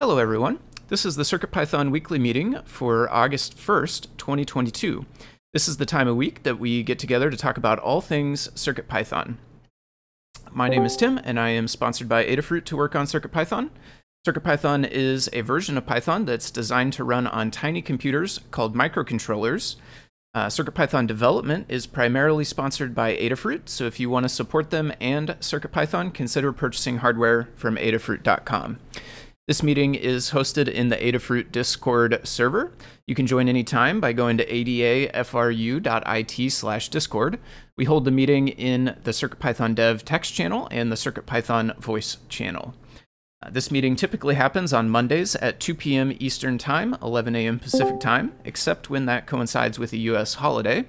Hello, everyone. This is the CircuitPython weekly meeting for August 1st, 2022. This is the time of week that we get together to talk about all things CircuitPython. My name is Tim, and I am sponsored by Adafruit to work on CircuitPython. CircuitPython is a version of Python that's designed to run on tiny computers called microcontrollers. Uh, CircuitPython development is primarily sponsored by Adafruit, so if you want to support them and CircuitPython, consider purchasing hardware from adafruit.com. This meeting is hosted in the Adafruit Discord server. You can join anytime by going to adafru.it slash discord. We hold the meeting in the CircuitPython dev text channel and the CircuitPython voice channel. Uh, this meeting typically happens on Mondays at 2 p.m. Eastern Time, 11 a.m. Pacific Time, except when that coincides with a U.S. holiday.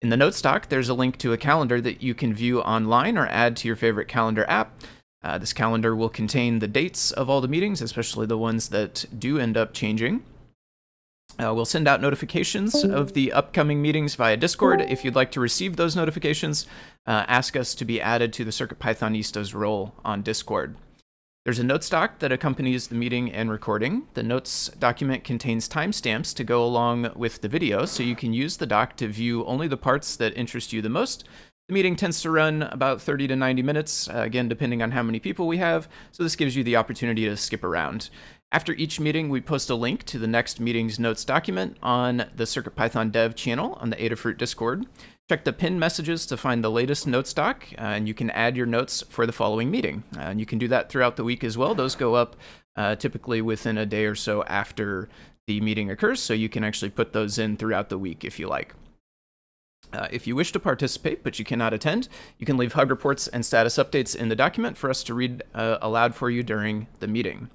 In the notes doc, there's a link to a calendar that you can view online or add to your favorite calendar app. Uh, this calendar will contain the dates of all the meetings, especially the ones that do end up changing. Uh, we'll send out notifications of the upcoming meetings via Discord. If you'd like to receive those notifications, uh, ask us to be added to the CircuitPythonistas role on Discord. There's a notes doc that accompanies the meeting and recording. The notes document contains timestamps to go along with the video, so you can use the doc to view only the parts that interest you the most the meeting tends to run about 30 to 90 minutes, uh, again, depending on how many people we have, so this gives you the opportunity to skip around. After each meeting, we post a link to the next meeting's notes document on the CircuitPython dev channel on the Adafruit Discord. Check the pinned messages to find the latest notes doc, uh, and you can add your notes for the following meeting. Uh, and you can do that throughout the week as well. Those go up uh, typically within a day or so after the meeting occurs, so you can actually put those in throughout the week if you like. Uh, if you wish to participate but you cannot attend, you can leave hug reports and status updates in the document for us to read uh, aloud for you during the meeting.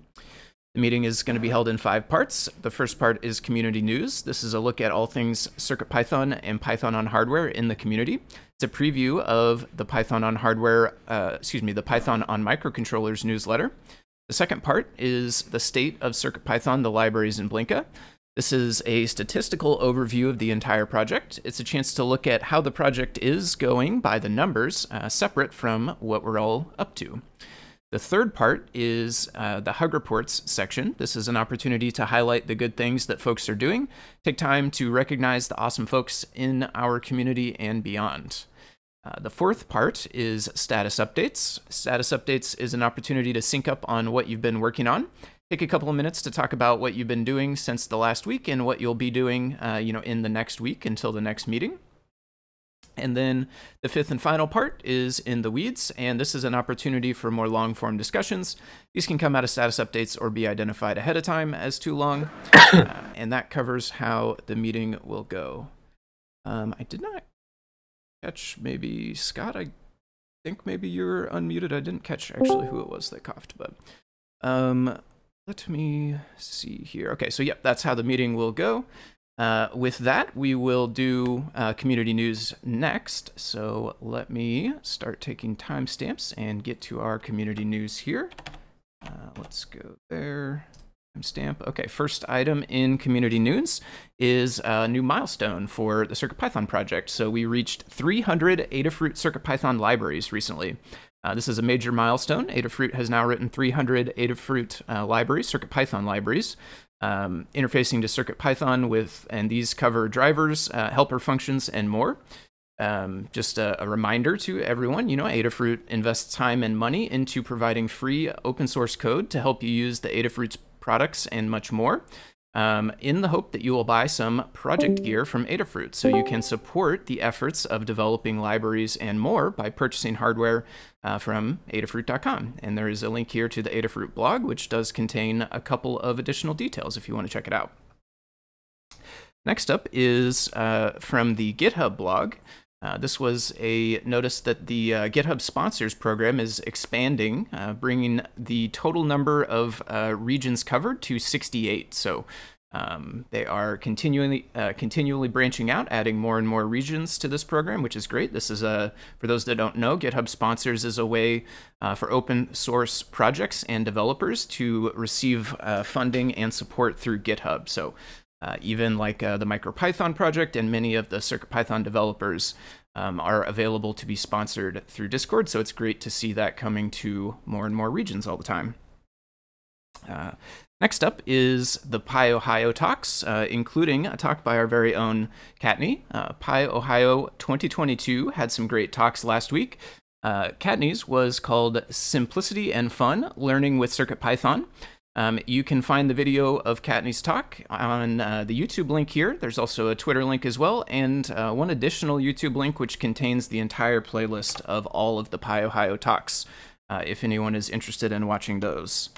The meeting is going to be held in five parts. The first part is community news. This is a look at all things CircuitPython and Python on hardware in the community. It's a preview of the Python on hardware, uh, excuse me, the Python on microcontrollers newsletter. The second part is the state of CircuitPython, the libraries in Blinka. This is a statistical overview of the entire project. It's a chance to look at how the project is going by the numbers, uh, separate from what we're all up to. The third part is uh, the Hug Reports section. This is an opportunity to highlight the good things that folks are doing, take time to recognize the awesome folks in our community and beyond. Uh, the fourth part is status updates. Status updates is an opportunity to sync up on what you've been working on take a couple of minutes to talk about what you've been doing since the last week and what you'll be doing, uh, you know, in the next week until the next meeting. And then the fifth and final part is in the weeds, and this is an opportunity for more long form discussions. These can come out of status updates or be identified ahead of time as too long, uh, and that covers how the meeting will go. Um, I did not catch maybe Scott. I think maybe you're unmuted. I didn't catch actually who it was that coughed, but um, let me see here. Okay, so yep, that's how the meeting will go. Uh, with that, we will do uh, community news next. So let me start taking timestamps and get to our community news here. Uh, let's go there. Timestamp. Okay, first item in community news is a new milestone for the CircuitPython project. So we reached 300 Adafruit CircuitPython libraries recently. Uh, this is a major milestone. Adafruit has now written 300 Adafruit uh, libraries, CircuitPython libraries, um, interfacing to CircuitPython with, and these cover drivers, uh, helper functions, and more. Um, just a, a, reminder to everyone, you know, Adafruit invests time and money into providing free open source code to help you use the Adafruit's products and much more um, in the hope that you will buy some project gear from Adafruit so you can support the efforts of developing libraries and more by purchasing hardware uh, from adafruit.com. And there is a link here to the Adafruit blog, which does contain a couple of additional details if you want to check it out. Next up is uh, from the GitHub blog. Uh, this was a notice that the uh, GitHub sponsors program is expanding, uh, bringing the total number of uh, regions covered to 68. So um, they are continually uh, continually branching out, adding more and more regions to this program, which is great. This is a for those that don't know, GitHub sponsors is a way for open source projects and developers to receive funding and support through GitHub. So uh, even like uh, the MicroPython project and many of the CircuitPython developers um, are available to be sponsored through Discord. So it's great to see that coming to more and more regions all the time. Uh, next up is the PyOhio talks, uh, including a talk by our very own Kattni. Uh, PyOhio 2022 had some great talks last week. Uh, Kattni's was called Simplicity and Fun Learning with CircuitPython. Um, you can find the video of Kattni's talk on uh, the YouTube link here. There's also a Twitter link as well, and uh, one additional YouTube link which contains the entire playlist of all of the PyOhio talks, uh, if anyone is interested in watching those.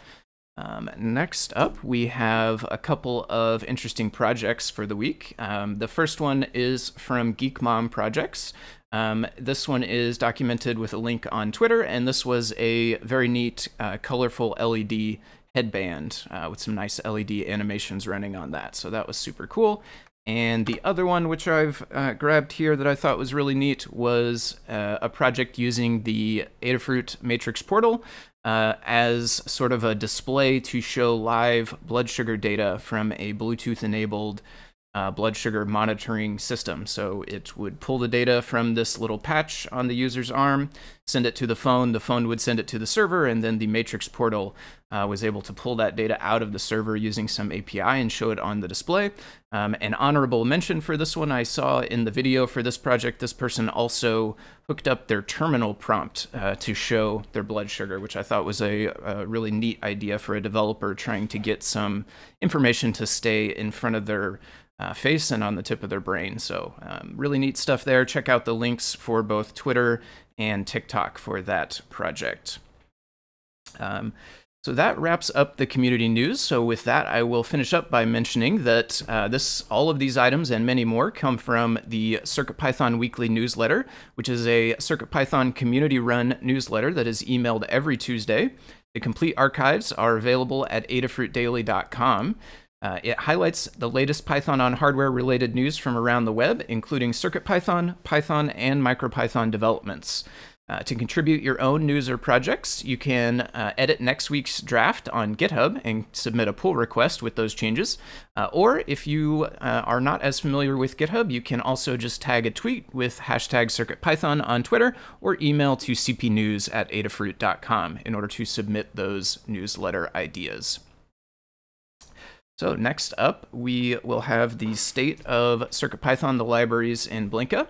Um, next up, we have a couple of interesting projects for the week. Um, the first one is from Geek Mom Projects. Um, this one is documented with a link on Twitter, and this was a very neat, uh, colorful LED headband uh, with some nice LED animations running on that. So that was super cool. And the other one, which I've uh, grabbed here that I thought was really neat, was uh, a project using the Adafruit Matrix portal uh, as sort of a display to show live blood sugar data from a Bluetooth enabled uh, blood sugar monitoring system. So it would pull the data from this little patch on the user's arm, send it to the phone, the phone would send it to the server, and then the Matrix portal uh, was able to pull that data out of the server using some API and show it on the display. Um, an honorable mention for this one I saw in the video for this project, this person also hooked up their terminal prompt uh, to show their blood sugar, which I thought was a, a, really neat idea for a developer trying to get some information to stay in front of their uh, face and on the tip of their brain. So, um, really neat stuff there. Check out the links for both Twitter and TikTok for that project. Um, so that wraps up the community news. So with that, I will finish up by mentioning that uh, this, all of these items and many more come from the CircuitPython Weekly newsletter, which is a CircuitPython community-run newsletter that is emailed every Tuesday. The complete archives are available at adafruitdaily.com. Uh, it highlights the latest Python on hardware related news from around the web, including CircuitPython, Python, and MicroPython developments. Uh, to contribute your own news or projects, you can uh, edit next week's draft on GitHub and submit a pull request with those changes. Uh, or if you uh, are not as familiar with GitHub, you can also just tag a tweet with hashtag CircuitPython on Twitter or email to cpnews at adafruit.com in order to submit those newsletter ideas. So next up, we will have the state of CircuitPython, the libraries in Blinka.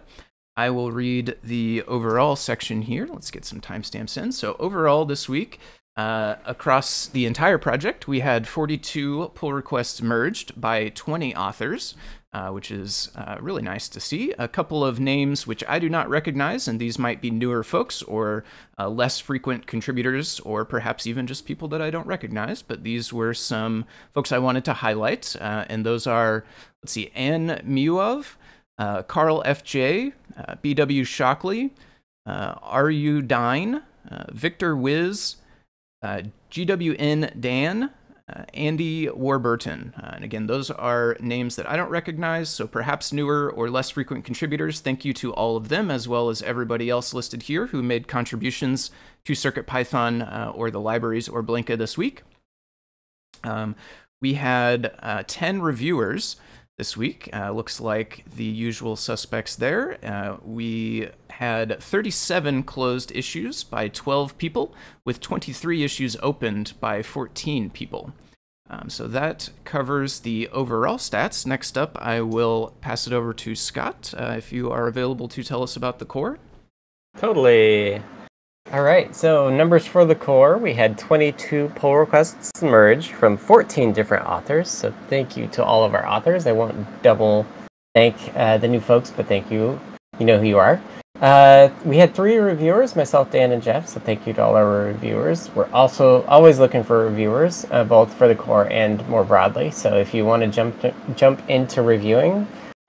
I will read the overall section here. Let's get some timestamps in. So overall this week, uh, across the entire project, we had 42 pull requests merged by 20 authors, uh, which is uh, really nice to see. A couple of names which I do not recognize, and these might be newer folks or uh, less frequent contributors, or perhaps even just people that I don't recognize. But these were some folks I wanted to highlight, uh, and those are, let's see, Anne Miuov, uh, Carl F.J., uh, B.W. Shockley, R.U. Dine, Victor Wiz, GWN Dan, uh, Andy Warburton. Uh, and again, those are names that I don't recognize, so perhaps newer or less frequent contributors. Thank you to all of them, as well as everybody else listed here who made contributions to CircuitPython uh, or the libraries or Blinka this week. Um, we had uh, 10 reviewers this week. Uh, looks like the usual suspects there. Uh, we had 37 closed issues by 12 people, with 23 issues opened by 14 people. Um, so that covers the overall stats. Next up, I will pass it over to Scott uh, if you are available to tell us about the core. Totally. All right, so numbers for the core. We had 22 pull requests merged from 14 different authors. So thank you to all of our authors. I won't double thank uh, the new folks, but thank you. You know who you are. Uh, we had three reviewers, myself, Dan, and Jeff. So thank you to all our reviewers. We're also always looking for reviewers, uh, both for the core and more broadly. So if you want to jump jump into reviewing,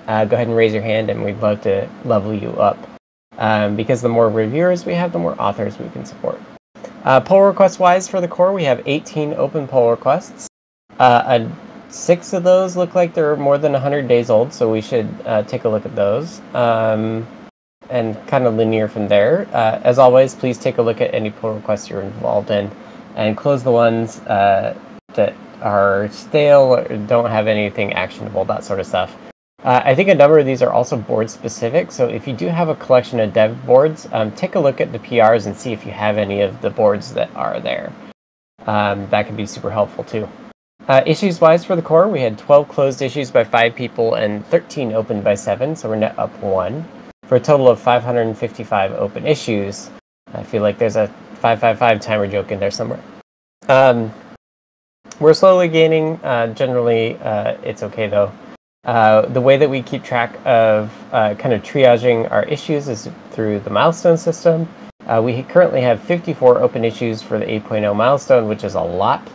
uh, go ahead and raise your hand, and we'd love to level you up um, because the more reviewers we have, the more authors we can support. Uh, pull request wise for the core, we have 18 open pull requests. Uh, six of those look like they're more than 100 days old, so we should uh, take a look at those. Um, and kind of linear from there. Uh, as always, please take a look at any pull requests you're involved in and close the ones uh, that are stale or don't have anything actionable, that sort of stuff. Uh, I think a number of these are also board specific. So if you do have a collection of dev boards, um, take a look at the PRs and see if you have any of the boards that are there. um, that can be super helpful too. Uh, issues wise for the core, we had 12 closed issues by five people and 13 opened by seven, so we're net up one for a total of 555 open issues. I feel like there's a 555 timer joke in there somewhere. Um, we're slowly gaining. Uh, generally, uh, it's okay though. Uh, the way that we keep track of uh, kind of triaging our issues is through the milestone system. Uh, we currently have 54 open issues for the 8.0 milestone, which is a lot,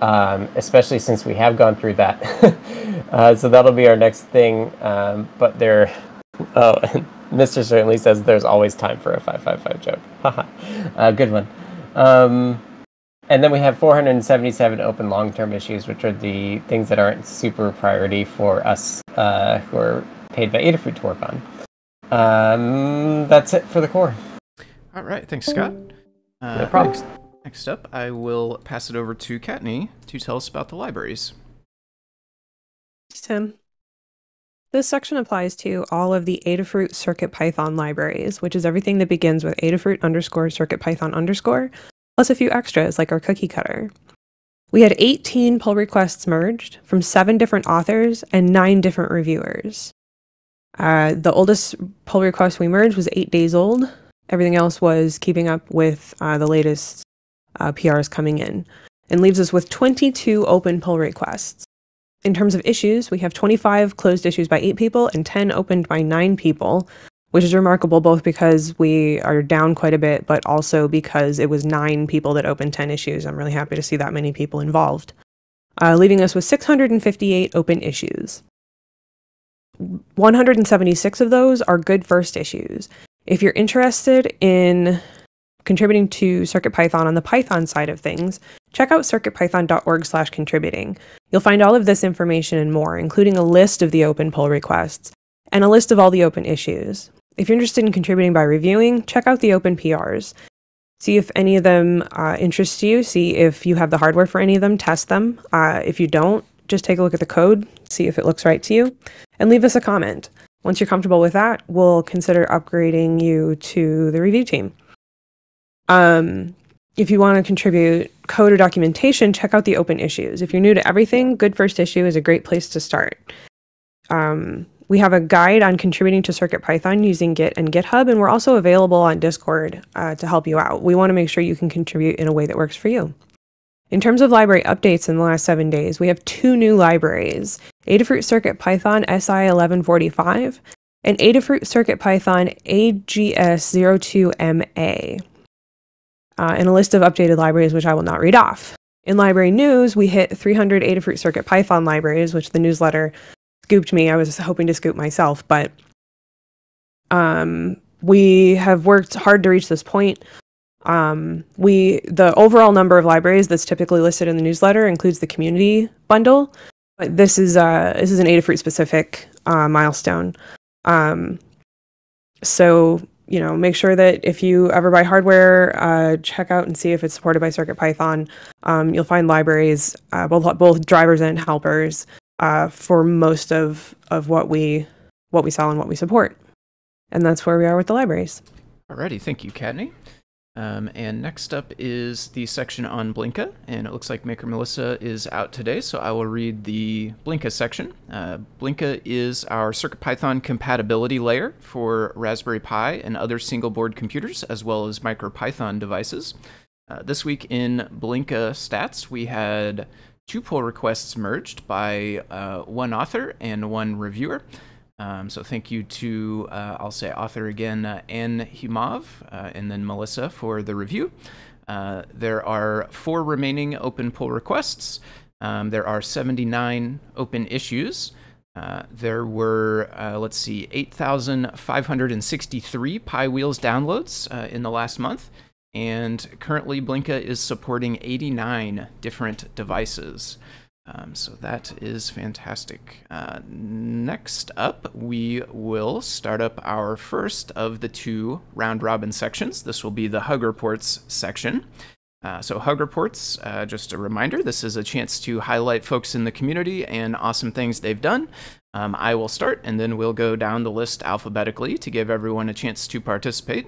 um, especially since we have gone through that. uh, so that'll be our next thing. Um, but there, oh, Mr. Certainly says there's always time for a 555 joke. uh, good one. Um, and then we have 477 open long-term issues, which are the things that aren't super priority for us uh, who are paid by Adafruit to work on. Um, that's it for the core. All right, thanks, Scott. Uh, no problem. Next, next, up, I will pass it over to Kattni to tell us about the libraries. Tim. This section applies to all of the Adafruit CircuitPython libraries, which is everything that begins with Adafruit underscore CircuitPython underscore plus a few extras like our cookie cutter. We had 18 pull requests merged from seven different authors and nine different reviewers. Uh, the oldest pull request we merged was eight days old. Everything else was keeping up with uh, the latest uh, PRs coming in and leaves us with 22 open pull requests. In terms of issues, we have 25 closed issues by eight people and 10 opened by nine people, which is remarkable both because we are down quite a bit, but also because it was nine people that opened 10 issues. I'm really happy to see that many people involved, uh, leaving us with 658 open issues. 176 of those are good first issues. If you're interested in contributing to CircuitPython on the Python side of things, check out circuitpython.org slash contributing. You'll find all of this information and more, including a list of the open pull requests and a list of all the open issues. If you're interested in contributing by reviewing, check out the open PRs. See if any of them uh, interest you. See if you have the hardware for any of them. Test them. Uh, if you don't, just take a look at the code, see if it looks right to you, and leave us a comment. Once you're comfortable with that, we'll consider upgrading you to the review team. Um, if you want to contribute code or documentation, check out the open issues. If you're new to everything, Good First Issue is a great place to start. Um, we have a guide on contributing to CircuitPython using Git and GitHub, and we're also available on Discord uh, to help you out. We want to make sure you can contribute in a way that works for you. In terms of library updates in the last seven days, we have two new libraries Adafruit CircuitPython SI1145 and Adafruit CircuitPython AGS02MA, uh, and a list of updated libraries which I will not read off. In library news, we hit 300 Adafruit CircuitPython libraries, which the newsletter scooped me. I was hoping to scoop myself, but um, we have worked hard to reach this point. Um, we the overall number of libraries that's typically listed in the newsletter includes the community bundle, but this is uh this is an Adafruit specific uh, milestone. Um, so you know, make sure that if you ever buy hardware, uh, check out and see if it's supported by CircuitPython. Um, you'll find libraries, uh, both both drivers and helpers, uh, for most of of what we what we sell and what we support. And that's where we are with the libraries. Alrighty, thank you, Kattni. Um, and next up is the section on Blinka, and it looks like Maker Melissa is out today, so I will read the Blinka section. Uh, Blinka is our CircuitPython compatibility layer for Raspberry Pi and other single board computers, as well as MicroPython devices. Uh, this week in Blinka stats, we had two pull requests merged by uh, one author and one reviewer. Um, so thank you to, uh, I'll say author again, uh, Anne Himov, uh, and then Melissa for the review. Uh, there are four remaining open pull requests. Um, there are 79 open issues. Uh, there were, let's see, 8,563 PyWheels downloads in the last month and currently Blinka is supporting 89 different devices. Um, so that is fantastic. Uh, next up, we will start up our first of the two round robin sections. This will be the Hug Reports section. Uh, so, Hug Reports, uh, just a reminder this is a chance to highlight folks in the community and awesome things they've done. Um, I will start and then we'll go down the list alphabetically to give everyone a chance to participate.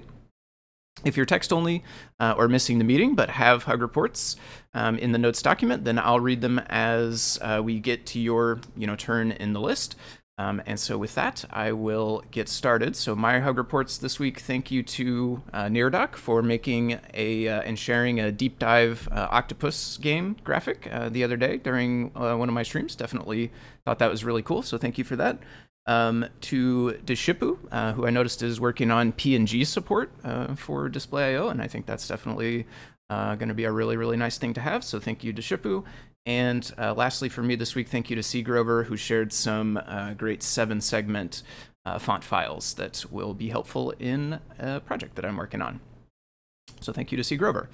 If you're text only uh, or missing the meeting but have Hug reports um, in the notes document, then I'll read them as uh, we get to your you know turn in the list. Um, and so with that, I will get started. So my Hug reports this week. Thank you to uh, Neradoc for making a uh, and sharing a deep dive uh, octopus game graphic uh, the other day during uh, one of my streams. Definitely thought that was really cool. So thank you for that. Um, to Deshipu, uh, who I noticed is working on PNG support uh, for displayio, and I think that's definitely uh, going to be a really, really nice thing to have. So thank you, Deshipu. And uh, lastly, for me this week, thank you to C. Grover, who shared some uh, great seven segment uh, font files that will be helpful in a project that I'm working on. So thank you to C. Grover.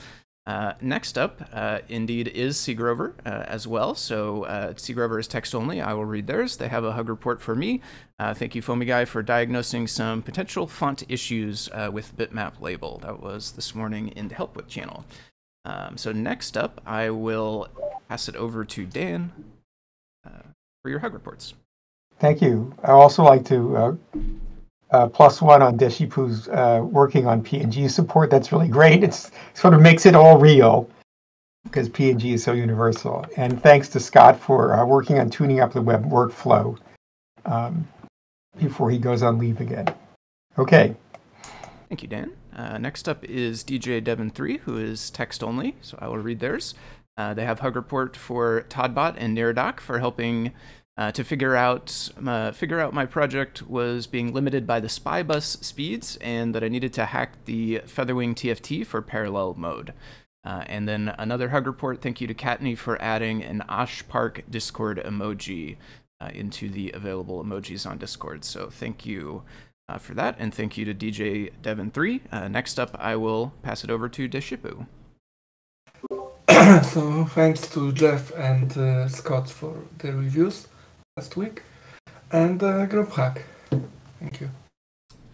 Uh, next up, uh, indeed, is C. Grover uh, as well. So uh, C. Grover is text only. I will read theirs. They have a hug report for me. Uh, thank you, Foamy Guy, for diagnosing some potential font issues uh, with bitmap label. That was this morning in the Help With channel. Um, so next up, I will pass it over to Dan uh, for your hug reports. Thank you. I also like to uh, plus one on Deshipu's uh, working on PNG support. That's really great. It's sort of makes it all real because PNG is so universal. And thanks to Scott for uh, working on tuning up the web workflow um, before he goes on leave again. Okay. Thank you, Dan. Uh, next up is DJ Devon3, who is text only, so I will read theirs. Uh, they have Hug Report for Toddbot and Neradoc for helping uh, to figure out uh, figure out my project was being limited by the SPI bus speeds and that I needed to hack the Featherwing TFT for parallel mode. Uh, and then another hug report. Thank you to Kattni for adding an Osh Park Discord emoji uh, into the available emojis on Discord. So thank you uh, for that, and thank you to DJ Devon3. Uh, next up, I will pass it over to Deshipu. so thanks to Jeff and Scott for the reviews last week, and uh, group hack. Thank you.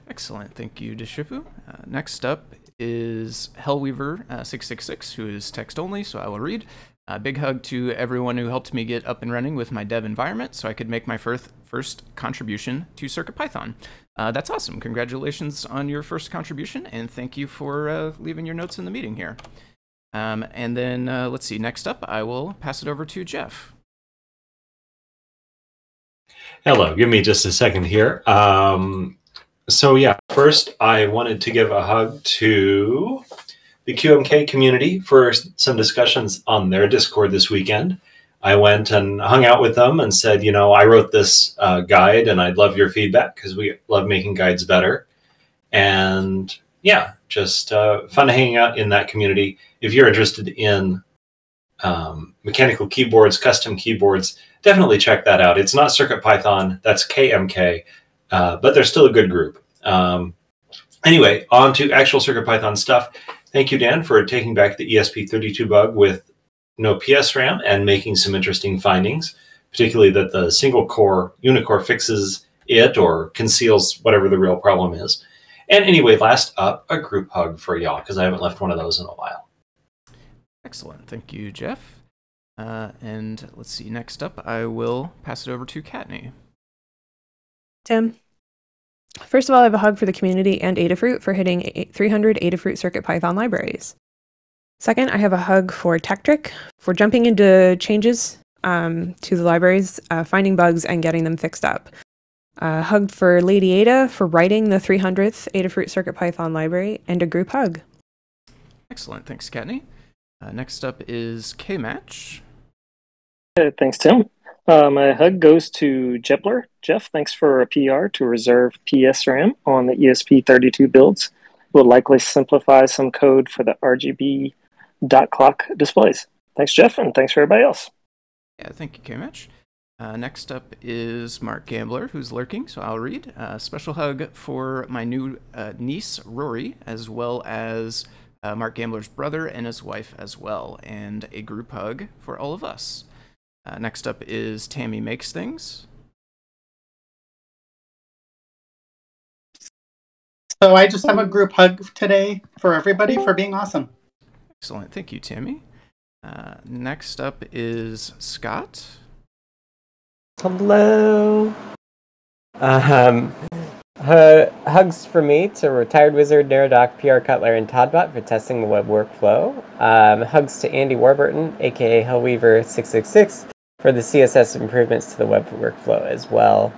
Excellent. Thank you, Deshipu. Uh, next up is Hellweaver666, who is text only, so I will read. A big hug to everyone who helped me get up and running with my dev environment so I could make my first, first contribution to CircuitPython. Uh, that's awesome. Congratulations on your first contribution, and thank you for uh, leaving your notes in the meeting here. Um, and then uh, let's see, next up, I will pass it over to Jeff. Hello, give me just a second here. Um, so, yeah, first I wanted to give a hug to the QMK community for some discussions on their Discord this weekend. I went and hung out with them and said, you know, I wrote this uh, guide and I'd love your feedback because we love making guides better. And yeah, just uh, fun hanging out in that community. If you're interested in um, mechanical keyboards, custom keyboards, definitely check that out. It's not CircuitPython, that's KMK, uh, but they're still a good group. Um, anyway, on to actual CircuitPython stuff. Thank you, Dan, for taking back the ESP32 bug with no PSRAM and making some interesting findings, particularly that the single core Unicore fixes it or conceals whatever the real problem is. And anyway, last up, a group hug for y'all because I haven't left one of those in a while. Excellent. Thank you, Jeff. Uh, and let's see, next up, I will pass it over to Kattni. Tim. First of all, I have a hug for the community and Adafruit for hitting 300 Adafruit CircuitPython libraries. Second, I have a hug for Tekktrik for jumping into changes um, to the libraries, uh, finding bugs, and getting them fixed up. A hug for Lady Ada for writing the 300th Adafruit CircuitPython library, and a group hug. Excellent. Thanks, Kattni. Uh, next up is Kmatch. Uh, thanks, Tim. Uh, my hug goes to Jepler. Jeff, thanks for a PR to reserve PSRAM on the ESP32 builds. Will likely simplify some code for the RGB dot clock displays. Thanks, Jeff, and thanks for everybody else. Yeah, thank you, Kmatch. Uh, next up is Mark Gambler, who's lurking, so I'll read. A uh, special hug for my new uh, niece, Rory, as well as uh, Mark Gambler's brother and his wife as well, and a group hug for all of us. Uh, next up is Tammy Makes Things. So I just have a group hug today for everybody for being awesome. Excellent. Thank you, Tammy. Uh, next up is Scott. Hello. Um, Uh, hugs for me to Retired Wizard, Neradoc, PR Cutler, and Toddbot for testing the web workflow. Um, hugs to Andy Warburton, aka Hellweaver666, for the CSS improvements to the web workflow as well.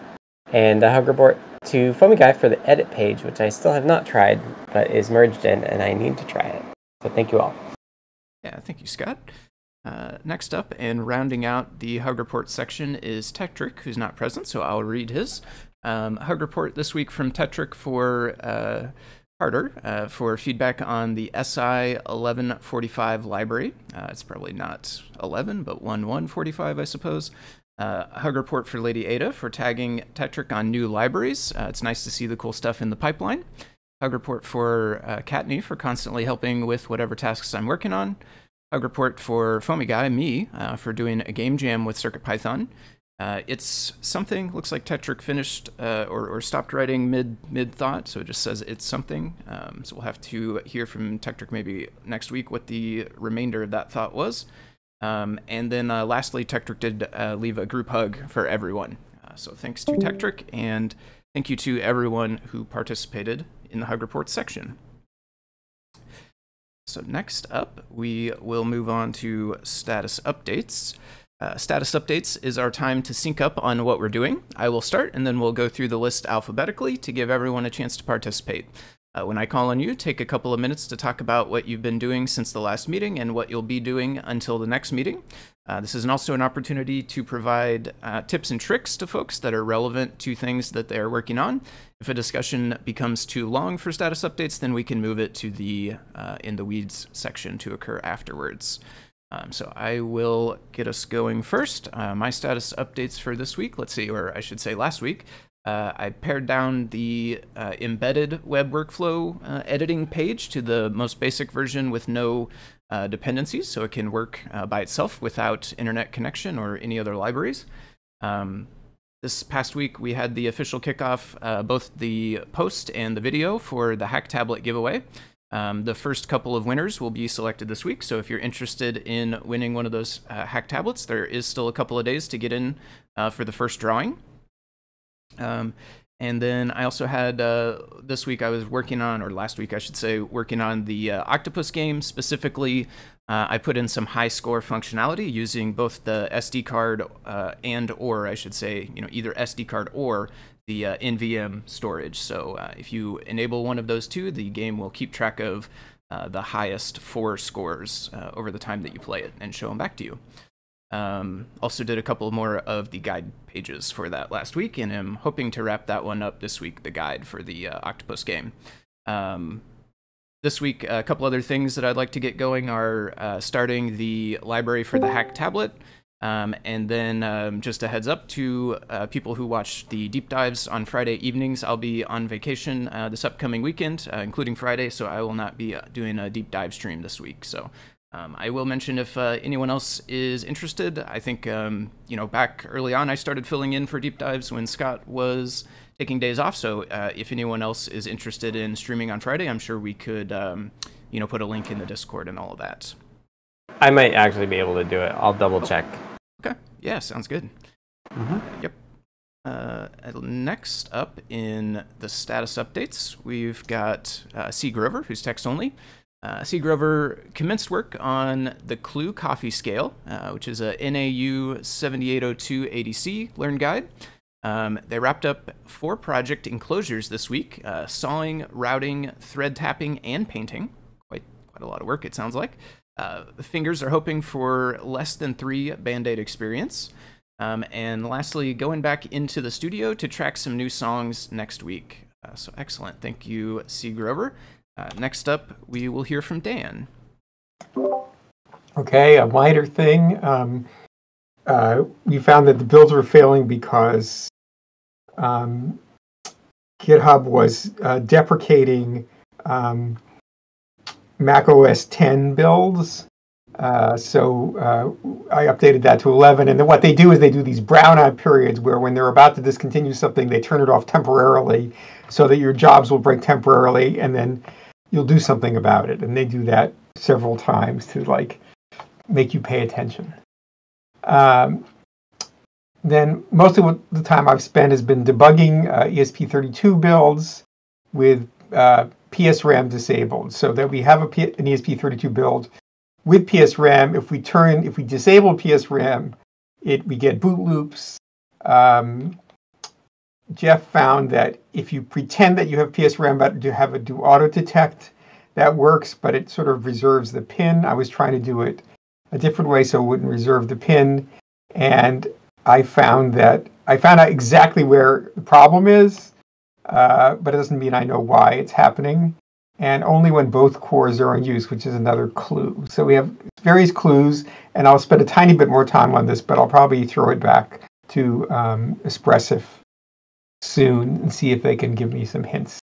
And a hug report to Foamy Guy for the edit page, which I still have not tried, but is merged in, and I need to try it. So thank you all. Yeah, thank you, Scott. Uh, next up, and rounding out the Hug Report section, is Tekktrik, who's not present, so I'll read his. Um, Hug Report this week from Tekktrik for uh, Carter uh, for feedback on the SI 1145 library. Uh, it's probably not 11, but 1145, I suppose. Uh, hug report for Lady Ada for tagging Tekktrik on new libraries. Uh, it's nice to see the cool stuff in the pipeline. Hug report for uh, for constantly helping with whatever tasks I'm working on. Hug report for Foamy Guy, me, uh, for doing a game jam with CircuitPython. Uh, it's something. Looks like Tekktrik finished uh, or, or stopped writing mid mid thought, so it just says it's something. Um, so we'll have to hear from Tekktrik maybe next week what the remainder of that thought was. Um, and then uh, lastly, Tekktrik did uh, leave a group hug for everyone. Uh, so thanks to Tekktrik, and thank you to everyone who participated in the hug report section. So next up, we will move on to status updates. Uh, status updates is our time to sync up on what we're doing. I will start and then we'll go through the list alphabetically to give everyone a chance to participate. Uh, when I call on you, take a couple of minutes to talk about what you've been doing since the last meeting and what you'll be doing until the next meeting. Uh, this is also an opportunity to provide uh, tips and tricks to folks that are relevant to things that they are working on. If a discussion becomes too long for status updates, then we can move it to the uh, in the weeds section to occur afterwards. Um, so I will get us going first. Uh, my status updates for this week, let's see, or I should say last week, uh, I pared down the uh, embedded web workflow uh, editing page to the most basic version with no uh, dependencies, so it can work uh, by itself without internet connection or any other libraries. Um, this past week, we had the official kickoff, both the post and the video for the Hack Tablet giveaway. Um, the first couple of winners will be selected this week, so if you're interested in winning one of those uh, hack tablets, there is still a couple of days to get in uh, for the first drawing. Um, and then I also had uh, this week I was working on, or last week I should say, working on the uh, Octopus game. Specifically, uh, I put in some high score functionality using both the SD card uh, and, or I should say, you know, either SD card or the uh, NVM storage. So uh, if you enable one of those two, the game will keep track of uh, the highest four scores uh, over the time that you play it and show them back to you. Um, also did a couple more of the guide pages for that last week, and am hoping to wrap that one up this week, the guide for the uh, Octopus game. Um, this week, a couple other things that I'd like to get going are uh, starting the library for the Hack tablet, um, and then um, just a heads up to uh, people who watch the deep dives on Friday evenings, I'll be on vacation uh, this upcoming weekend, uh, including Friday, so I will not be uh, doing a deep dive stream this week. So um, I will mention if uh, anyone else is interested. I think, um, you know, back early on, I started filling in for deep dives when Scott was taking days off. So uh, if anyone else is interested in streaming on Friday, I'm sure we could, um, you know, put a link in the Discord and all of that. I might actually be able to do it. I'll double check. Okay. Yeah, sounds good. Mm-hmm. Yep. Uh, next up in the status updates, we've got uh, C. Grover, who's text only. Uh, C. Grover commenced work on the Clue Coffee Scale, uh, which is a NAU 7802 ADC Learn Guide. Um, they wrapped up four project enclosures this week uh, sawing, routing, thread tapping, and painting. Quite, quite a lot of work, it sounds like. Uh, fingers are hoping for less than three band aid experience. Um, and lastly, going back into the studio to track some new songs next week. Uh, so excellent. Thank you, C. Grover. Uh, next up, we will hear from Dan. Okay, a minor thing. Um, uh, we found that the builds were failing because um, GitHub was uh, deprecating um, Mac OS 10 builds. Uh, so uh, I updated that to 11. And then what they do is they do these brownout periods where when they're about to discontinue something, they turn it off temporarily so that your jobs will break temporarily and then you'll do something about it. And they do that several times to like make you pay attention. Um, then most of what the time I've spent has been debugging uh, ESP32 builds with uh, PSRAM disabled, so that we have an ESP32 build with PSRAM. If we turn, if we disable PSRAM, it we get boot loops. Um, Jeff found that if you pretend that you have PSRAM but you have a do auto detect, that works, but it sort of reserves the pin. I was trying to do it a different way so it wouldn't reserve the pin, and I found that I found out exactly where the problem is, uh, but it doesn't mean I know why it's happening. And only when both cores are in use, which is another clue. So we have various clues, and I'll spend a tiny bit more time on this, but I'll probably throw it back to um, Espressif soon and see if they can give me some hints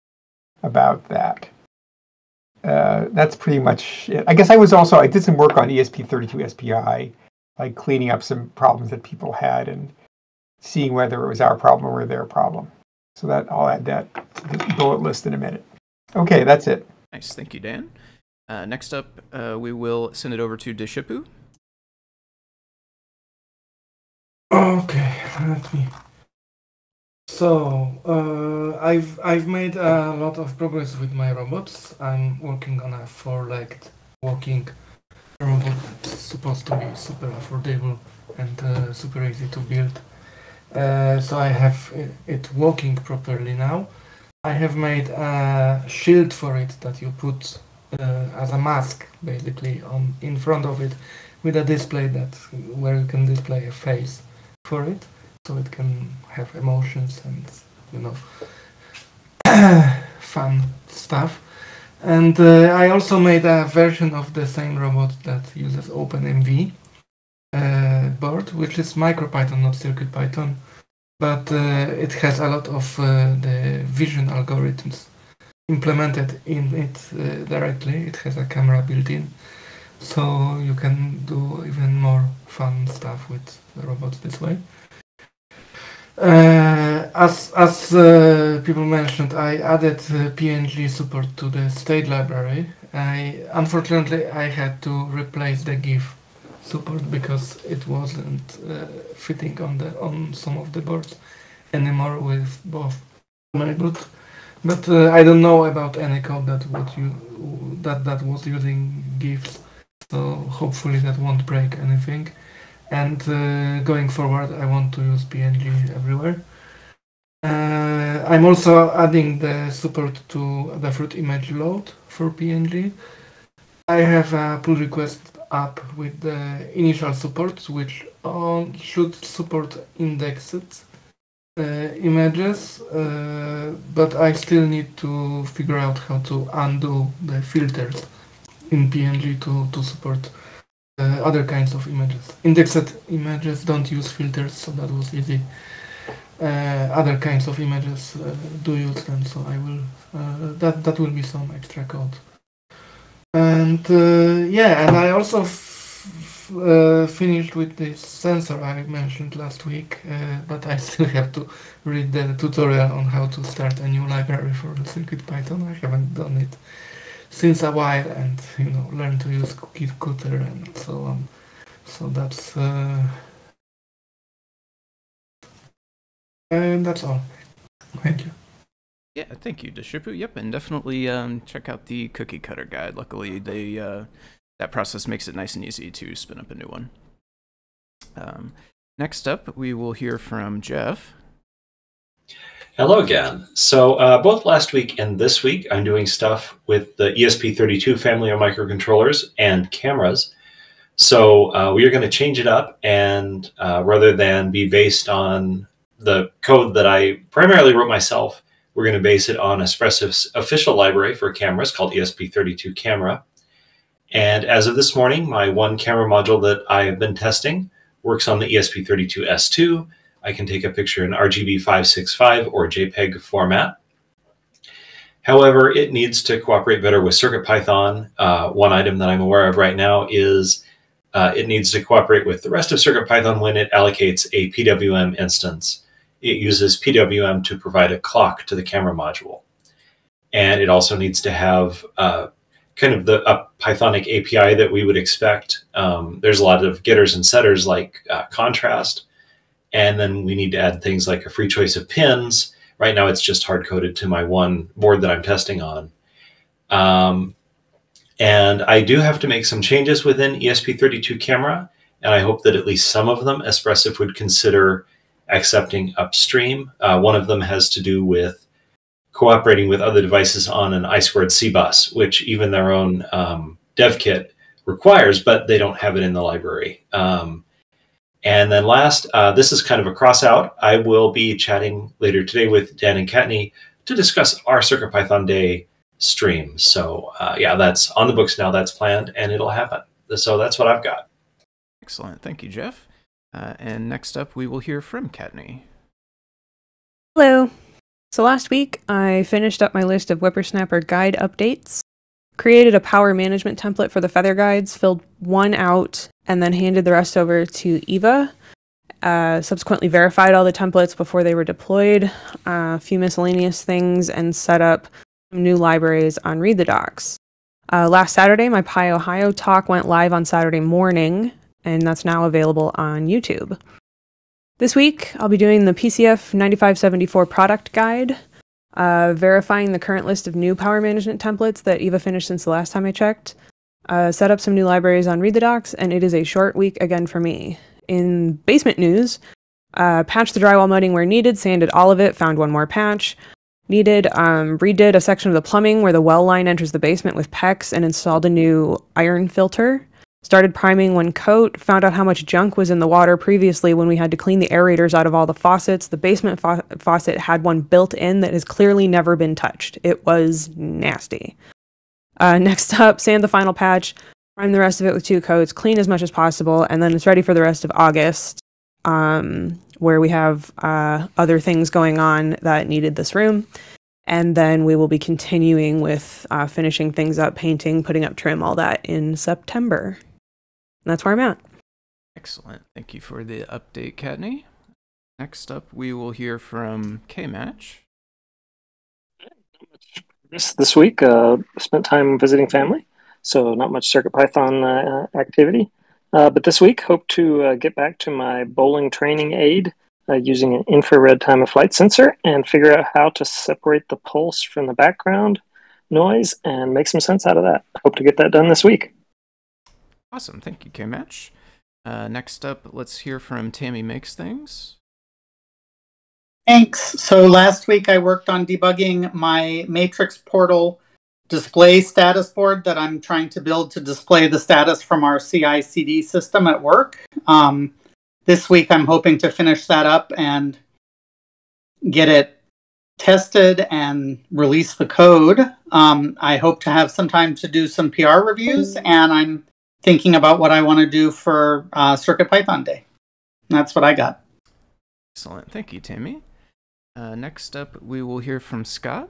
about that. Uh, that's pretty much it. I guess I was also I did some work on ESP32 SPI, like cleaning up some problems that people had and seeing whether it was our problem or their problem. So that I'll add that to the bullet list in a minute. Okay, that's it. Nice, thank you, Dan. Uh, next up, uh, we will send it over to Deshipu. Okay, let me. So uh, I've I've made a lot of progress with my robots. I'm working on a four-legged walking robot that's supposed to be super affordable and uh, super easy to build. Uh, so I have it, walking properly now. I have made a shield for it that you put uh, as a mask basically on in front of it with a display that where you can display a face for it so it can have emotions and you know fun stuff and uh, I also made a version of the same robot that uses OpenMV board which is MicroPython not CircuitPython but uh, it has a lot of uh, the vision algorithms implemented in it uh, directly it has a camera built in so you can do even more fun stuff with robots this way uh, as as uh, people mentioned, I added uh, PNG support to the stage library. I unfortunately I had to replace the GIF support because it wasn't uh, fitting on the on some of the boards anymore with both enabled. But uh, I don't know about any code that would you that that was using GIFs, so hopefully that won't break anything and uh, going forward I want to use PNG everywhere. Uh, I'm also adding the support to the fruit image load for PNG. I have a pull request app with the initial support which should support indexed uh, images, uh, but I still need to figure out how to undo the filters in PNG to, to support uh, other kinds of images. Indexed images don't use filters, so that was easy. Uh, other kinds of images uh, do use them, so I will. Uh, that that will be some extra code. And uh, yeah, and I also uh, finished with this sensor I mentioned last week, but I still have to read the tutorial on how to start a new library for the CircuitPython. I haven't done it since a while and you know learn to use Kutter and so on. So that's uh, and that's all. Thank you. Yeah, thank you, Deshipu. Yep, and definitely um, check out the cookie cutter guide. Luckily, they uh, that process makes it nice and easy to spin up a new one. Um, next up, we will hear from Jeff. Hello again. So uh, both last week and this week, I'm doing stuff with the ESP32 family of microcontrollers and cameras. So uh, we are going to change it up, and uh, rather than be based on the code that I primarily wrote myself, we're going to base it on Espressif's official library for cameras called ESP32 Camera. And as of this morning, my one camera module that I have been testing works on the ESP32 S2 I can take a picture in RGB 565 or JPEG format. However, it needs to cooperate better with CircuitPython. Uh, one item that I'm aware of right now is uh, it needs to cooperate with the rest of CircuitPython when it allocates a PWM instance. It uses PWM to provide a clock to the camera module. And it also needs to have uh, kind of the a Pythonic API that we would expect. Um, there's a lot of getters and setters like uh, contrast, And then we need to add things like a free choice of pins. Right now, it's just hard coded to my one board that I'm testing on. Um, and I do have to make some changes within ESP32 camera, and I hope that at least some of them Espressif would consider accepting upstream. Uh, one of them has to do with cooperating with other devices on an I2C bus, which even their own um, dev kit requires, but they don't have it in the library. Um, and then last, uh, this is kind of a cross out. I will be chatting later today with Dan and Kattni to discuss our CircuitPython Day stream. So uh, yeah, that's on the books now. That's planned, and it'll happen. So that's what I've got. Excellent. Thank you, Jeff. Uh, and next up, we will hear from Kattni. Hello. So last week, I finished up my list of WipperSnapper guide updates, created a power management template for the feather guides, filled one out, and then handed the rest over to Eva. Uh, subsequently verified all the templates before they were deployed, uh, a few miscellaneous things, and set up new libraries on Read the Docs. Uh, last Saturday, my PyOhio talk went live on Saturday morning, and that's now available on YouTube. This week, I'll be doing the PCF 9574 product guide, uh, verifying the current list of new power management templates that Eva finished since the last time I checked, uh, set up some new libraries on Read the Docs, and it is a short week again for me. In basement news, uh, patched the drywall mudding where needed, sanded all of it, found one more patch. Needed, um, redid a section of the plumbing where the well line enters the basement with PEX and installed a new iron filter. Started priming one coat, found out how much junk was in the water previously when we had to clean the aerators out of all the faucets. The basement fa- faucet had one built in that has clearly never been touched. It was nasty. Uh, next up, sand the final patch, prime the rest of it with two coats, clean as much as possible, and then it's ready for the rest of August, um, where we have uh, other things going on that needed this room. And then we will be continuing with uh, finishing things up, painting, putting up trim, all that in September. And that's where I'm at. Excellent. Thank you for the update, Kattni. Next up, we will hear from K Match. This this week, uh, spent time visiting family, so not much CircuitPython uh, activity. Uh, but this week, hope to uh, get back to my bowling training aid uh, using an infrared time of flight sensor and figure out how to separate the pulse from the background noise and make some sense out of that. Hope to get that done this week. Awesome. Thank you, K Match. Uh, next up, let's hear from Tammy Makes Things. Thanks. So last week I worked on debugging my Matrix Portal display status board that I'm trying to build to display the status from our CI CD system at work. Um, this week I'm hoping to finish that up and get it tested and release the code. Um, I hope to have some time to do some PR reviews, and I'm thinking about what I want to do for uh, Circuit Python Day. That's what I got. Excellent. Thank you, Tammy. Uh, next up, we will hear from Scott.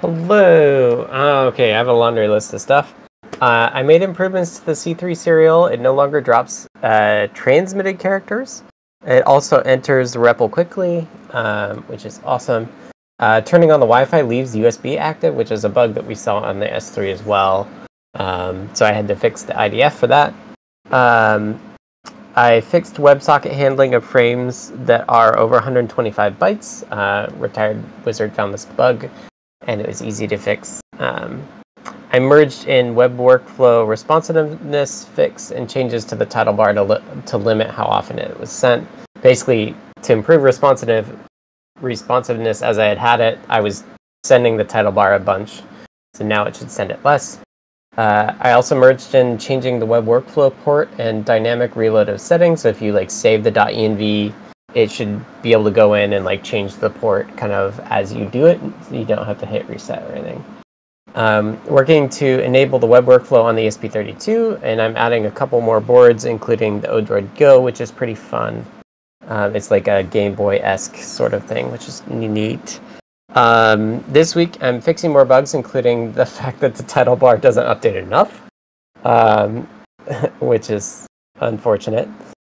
Hello. Uh, okay, I have a laundry list of stuff. Uh, I made improvements to the C3 serial. It no longer drops uh, transmitted characters. It also enters the REPL quickly, um, which is awesome. Uh, turning on the Wi-Fi leaves USB active, which is a bug that we saw on the S3 as well. Um, so I had to fix the IDF for that. Um, I fixed WebSocket handling of frames that are over 125 bytes. Uh, Retired Wizard found this bug, and it was easy to fix. Um, I merged in web workflow responsiveness fix and changes to the title bar to, li- to limit how often it was sent. Basically, to improve responsive responsiveness as I had had it, I was sending the title bar a bunch. So now it should send it less. Uh, I also merged in changing the web workflow port and dynamic reload of settings. So if you like save the .env, it should be able to go in and like change the port kind of as you do it. So you don't have to hit reset or anything. Um, working to enable the web workflow on the ESP32, and I'm adding a couple more boards, including the Odroid Go, which is pretty fun. Um, it's like a Game Boy esque sort of thing, which is neat. Um, this week, I'm fixing more bugs, including the fact that the title bar doesn't update enough, um, which is unfortunate.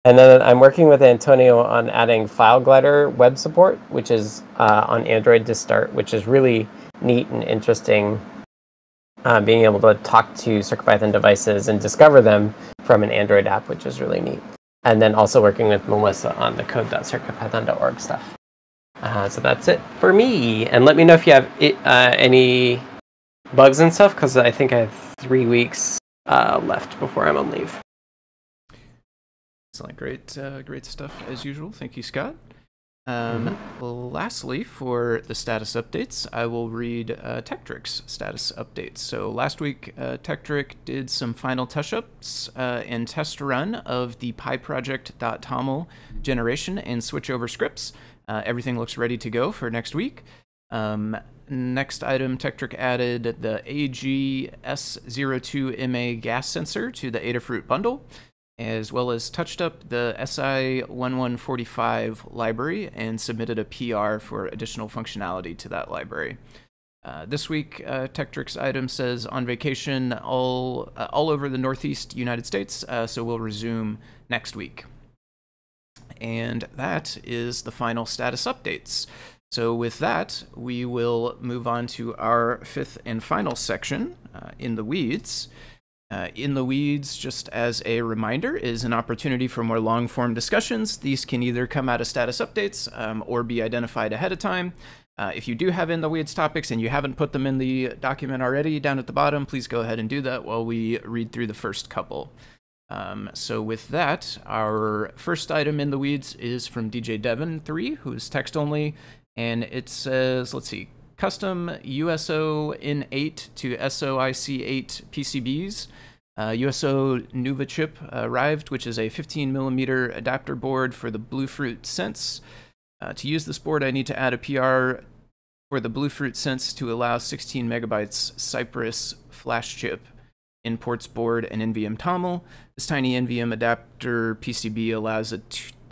And then I'm working with Antonio on adding FileGlider web support, which is uh, on Android to start, which is really neat and interesting. Uh, being able to talk to CircuitPython devices and discover them from an Android app, which is really neat. and then also working with Melissa on the code.circuitpython.org stuff. Uh, so that's it for me. And let me know if you have uh, any bugs and stuff, because I think I have three weeks uh, left before I'm on leave. Excellent, great, uh, great stuff as usual. Thank you, Scott. Um, Lastly, for the status updates, I will read uh, status updates. So last week, uh, did some final touch-ups uh, and test run of the PyProject.toml generation and switchover scripts. Uh, everything looks ready to go for next week. Um, next item, Tekktrik added the AGS02MA gas sensor to the Adafruit bundle as well as touched up the SI1145 library and submitted a PR for additional functionality to that library. Uh, this week, uh, Tekktrik's item says on vacation all uh, all over the Northeast United States, uh, so we'll resume next week. And that is the final status updates. So with that, we will move on to our fifth and final section, uh, in the weeds. Uh, in the Weeds, just as a reminder, is an opportunity for more long form discussions. These can either come out of status updates um, or be identified ahead of time. Uh, if you do have in the Weeds topics and you haven't put them in the document already down at the bottom, please go ahead and do that while we read through the first couple. Um, so with that, our first item in the weeds is from DJ Devon 3, who is text only, and it says, let's see, custom USO N8 to SOIC8 PCBs. Uh, USO Nuva chip arrived, which is a 15 millimeter adapter board for the Bluefruit Sense. Uh, to use this board, I need to add a PR for the Bluefruit Sense to allow 16 megabytes Cypress flash chip in ports board and NVM TOML. This tiny NVM adapter PCB allows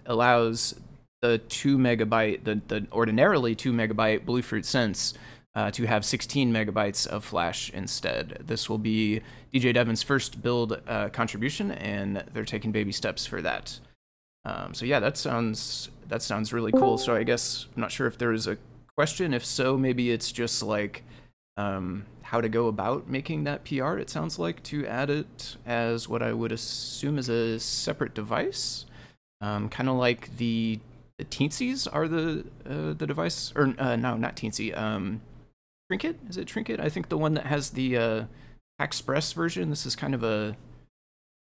allows the two megabyte, the, the ordinarily two megabyte Bluefruit Sense uh, to have 16 megabytes of flash instead. This will be DJ Devon's first build uh, contribution, and they're taking baby steps for that. Um, so yeah, that sounds that sounds really cool. So I guess I'm not sure if there is a question. If so, maybe it's just like um, how to go about making that PR. It sounds like to add it as what I would assume is a separate device, um, kind of like the the Teensies are the uh, the device, or uh, no, not Teensy. Um, Trinket is it Trinket? I think the one that has the uh, Express version. This is kind of a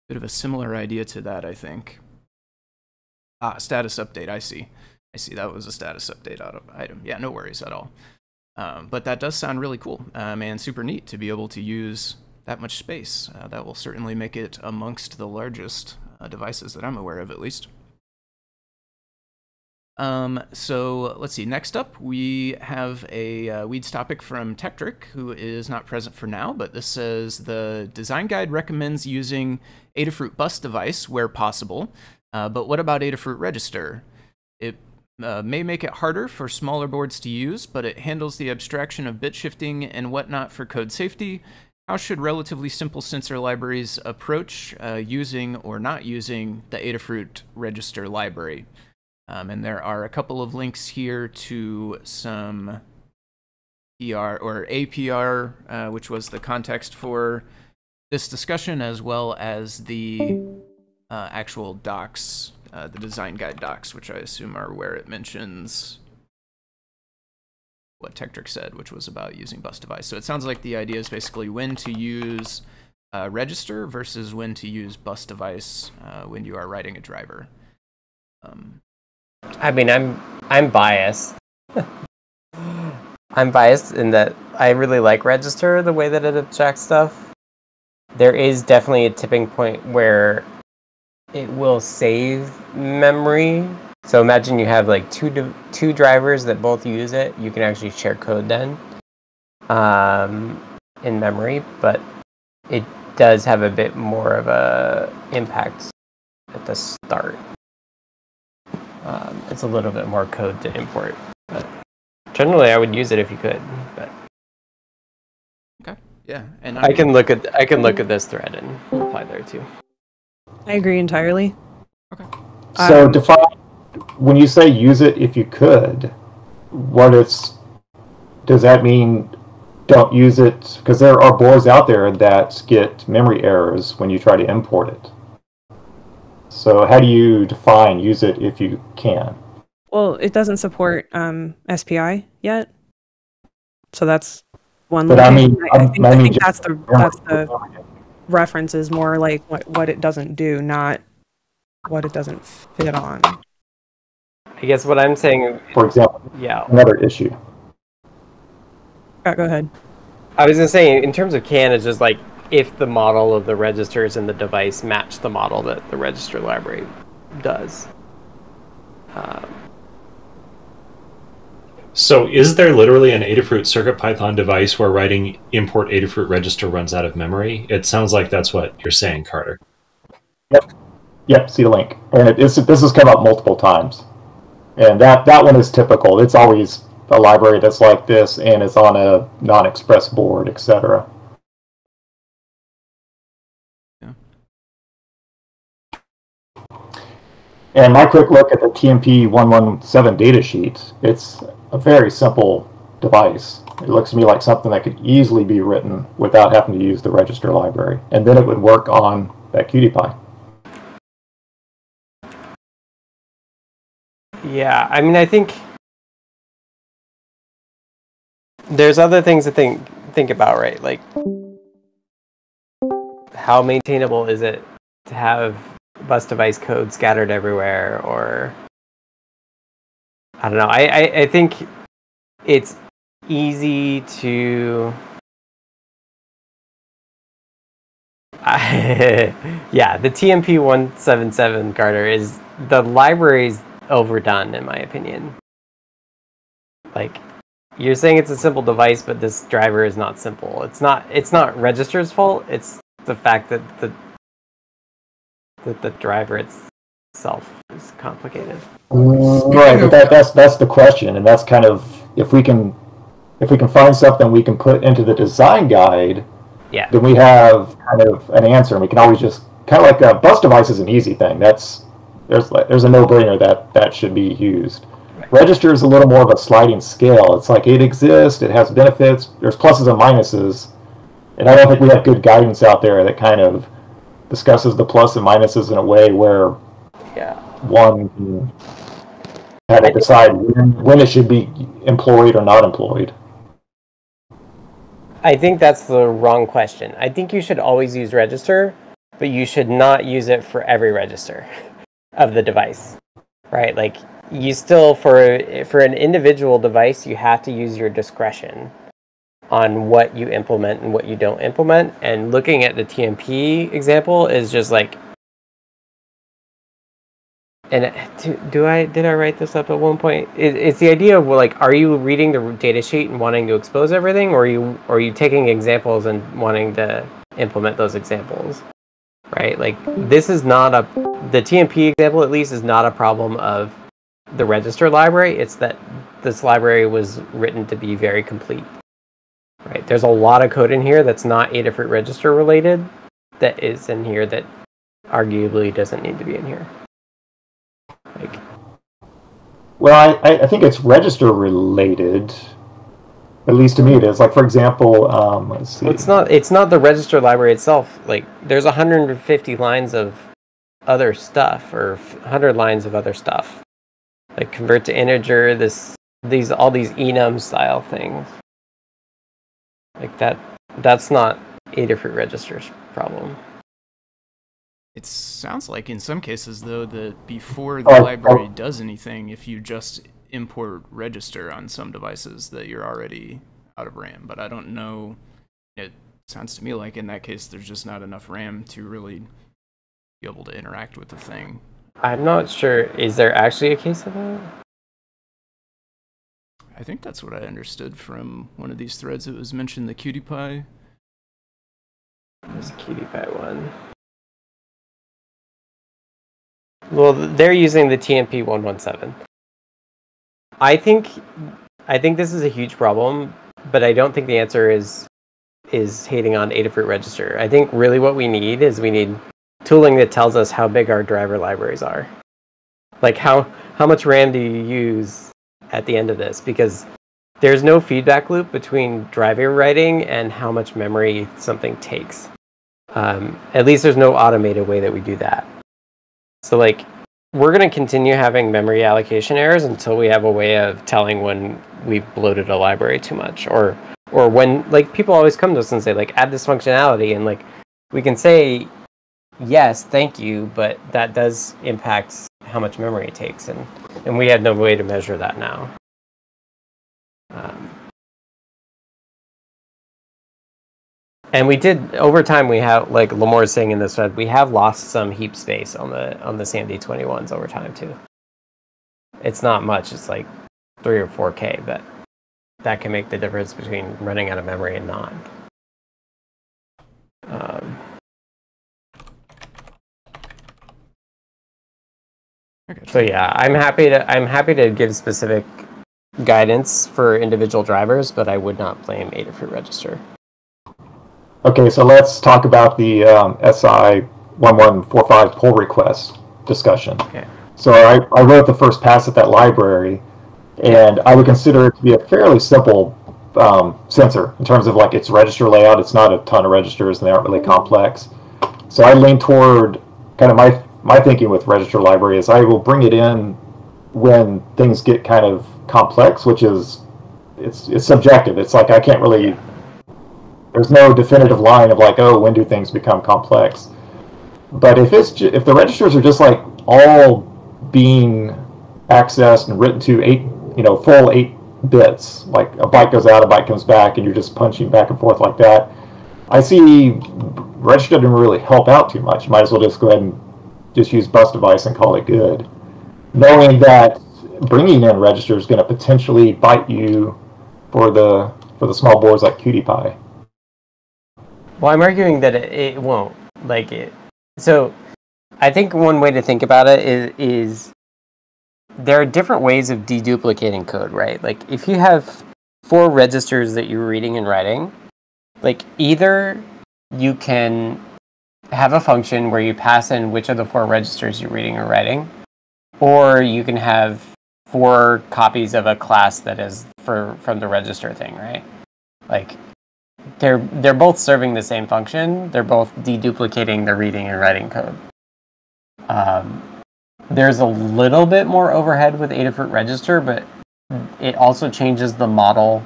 bit of a similar idea to that, I think. Ah, status update. I see. I see. That was a status update item. Yeah, no worries at all. Um, but that does sound really cool um, and super neat to be able to use that much space. Uh, that will certainly make it amongst the largest uh, devices that I'm aware of, at least. Um, so let's see. Next up, we have a uh, Weeds topic from Tekktrik, who is not present for now, but this says the design guide recommends using Adafruit bus device where possible. Uh, but what about Adafruit register? It uh, may make it harder for smaller boards to use, but it handles the abstraction of bit shifting and whatnot for code safety. How should relatively simple sensor libraries approach uh, using or not using the Adafruit register library? Um, and there are a couple of links here to some PR or APR, uh, which was the context for this discussion, as well as the uh, actual docs, uh, the design guide docs, which I assume are where it mentions what Tekktrik said, which was about using bus device. So it sounds like the idea is basically when to use uh, register versus when to use bus device uh, when you are writing a driver. Um, I mean, I'm I'm biased. I'm biased in that I really like Register the way that it abstracts stuff. There is definitely a tipping point where it will save memory. So imagine you have like two two drivers that both use it. You can actually share code then um, in memory, but it does have a bit more of a impact at the start. Um, it's a little bit more code to import, but generally I would use it if you could. But okay, yeah, and I, I can look at I can look at this thread and apply there too. I agree entirely. Okay. So um, define when you say use it if you could. What is does that mean? Don't use it because there are boards out there that get memory errors when you try to import it. So how do you define use it if you can? Well, it doesn't support um, SPI yet, so that's one. But I mean, I, I think, I I think that's the that's the reference is more like what what it doesn't do, not what it doesn't fit on. I guess what I'm saying, For example, yeah, another issue. Yeah, go ahead. I was gonna say in terms of can, it's just like if the model of the registers in the device match the model that the register library does. Um, So, is there literally an Adafruit CircuitPython device where writing import Adafruit register runs out of memory? It sounds like that's what you're saying, Carter. Yep, Yep, see the link. And it, it's, this has come up multiple times. And that, that one is typical. It's always a library that's like this and it's on a non-express board, etc. Yeah. And my quick look at the TMP 117 datasheet, it's a very simple device. It looks to me like something that could easily be written without having to use the register library. And then it would work on that QtPy. Yeah, I mean, I think there's other things to think think about, right? Like, how maintainable is it to have bus device code scattered everywhere, or I don't know. I I, I think it's easy to. yeah, the TMP 177 Carter is the library's overdone in my opinion. Like you're saying it's a simple device but this driver is not simple. It's not it's not register's fault, it's the fact that the that the driver itself is complicated. Right, but that, that's that's the question, and that's kind of if we can if we can find something we can put into the design guide, Yeah. then we have kind of an answer, and we can always just kind of like a bus device is an easy thing. That's there's like there's a no brainer that that should be used. Register is a little more of a sliding scale. It's like it exists, it has benefits, there's pluses and minuses, and I don't think we have good guidance out there that kind of discusses the plus and minuses in a way where Yeah. One can have to decide when, when it should be employed or not employed. I think that's the wrong question. I think you should always use register, but you should not use it for every register of the device. Right? Like you still for for an individual device, you have to use your discretion on what you implement and what you don't implement. And looking at the TMP example is just like and uh, do, do I did I write this up at one point? It, it's the idea of like, are you reading the data sheet and wanting to expose everything, or are you or are you taking examples and wanting to implement those examples? Right? Like, this is not a the TMP example at least is not a problem of the register library. It's that this library was written to be very complete. Right? There's a lot of code in here that's not Adafruit register related that is in here that arguably doesn't need to be in here. Like, Well, I, I think it's register related. At least to me, it is. Like for example, um, let's see. Well, it's not. It's not the register library itself. Like, there's 150 lines of other stuff, or 100 lines of other stuff. Like convert to integer. This, these, all these enum style things. Like that. That's not Adafruit register's problem. It sounds like in some cases though that before the Oh, oh. library oh. does anything, if you just import register on some devices, that you're already out of RAM. But I don't know. It sounds to me like in that case there's just not enough RAM to really be able to interact with the thing. I'm not sure. Is there actually a case of that? I think that's what I understood from one of these threads. It was mentioned the QtPy. There's a QtPy one. Well, they're using the TMP 117. I think I think this is a huge problem, but I don't think the answer is is hating on Adafruit Register. I think really what we need is we need tooling that tells us how big our driver libraries are. Like how how much RAM do you use at the end of this because there's no feedback loop between driver writing and how much memory something takes. Um, at least there's no automated way that we do that. So like we're going to continue having memory allocation errors until we have a way of telling when we've bloated a library too much or or when like people always come to us and say like add this functionality and like we can say yes thank you but that does impact how much memory it takes and and we have no way to measure that now. Um, and we did over time we have like Limor is saying in this thread we have lost some heap space on the on the SAMD 21s over time too. It's not much it's like 3 or 4k but that can make the difference between running out of memory and not. Um, so yeah i'm happy to i'm happy to give specific guidance for individual drivers but i would not blame adafruit register Okay, so let's talk about the um, SI 1145 pull request discussion. Okay. So I, I wrote the first pass at that library, and I would consider it to be a fairly simple um, sensor in terms of like its register layout. It's not a ton of registers, and they aren't really complex. So I lean toward kind of my my thinking with register library is I will bring it in when things get kind of complex, which is it's it's subjective. It's like I can't really there's no definitive line of like, oh, when do things become complex? But if it's ju- if the registers are just like all being accessed and written to eight, you know, full eight bits, like a byte goes out, a byte comes back, and you're just punching back and forth like that, I see register doesn't really help out too much. You might as well just go ahead and just use bus device and call it good, knowing that bringing in register is going to potentially bite you for the for the small boards like QtPy. Well, I'm arguing that it, it won't. Like it. So, I think one way to think about it is is there are different ways of deduplicating code, right? Like if you have four registers that you're reading and writing, like either you can have a function where you pass in which of the four registers you're reading or writing, or you can have four copies of a class that is for from the register thing, right? Like they're they're both serving the same function. They're both deduplicating the reading and writing code. Um, there's a little bit more overhead with Adafruit Register, but it also changes the model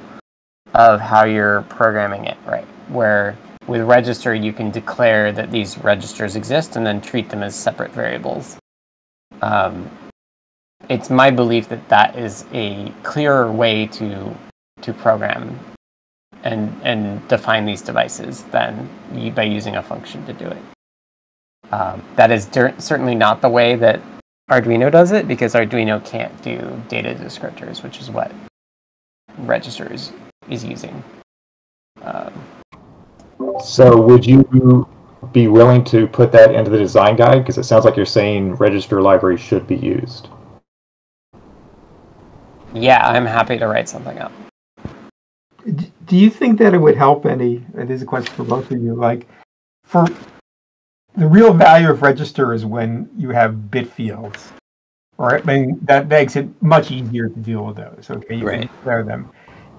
of how you're programming it, right? Where with register you can declare that these registers exist and then treat them as separate variables. Um, it's my belief that that is a clearer way to to program and and define these devices than by using a function to do it. Um, that is cer- certainly not the way that Arduino does it because Arduino can't do data descriptors, which is what registers is using. Um, So would you be willing to put that into the design guide? Because it sounds like you're saying register library should be used. yeah, I'm happy to write something up. Do you think that it would help any? And this is a question for both of you. Like, for the real value of register is when you have bit fields, right? I mean, that makes it much easier to deal with those. Okay, you Right. can declare them.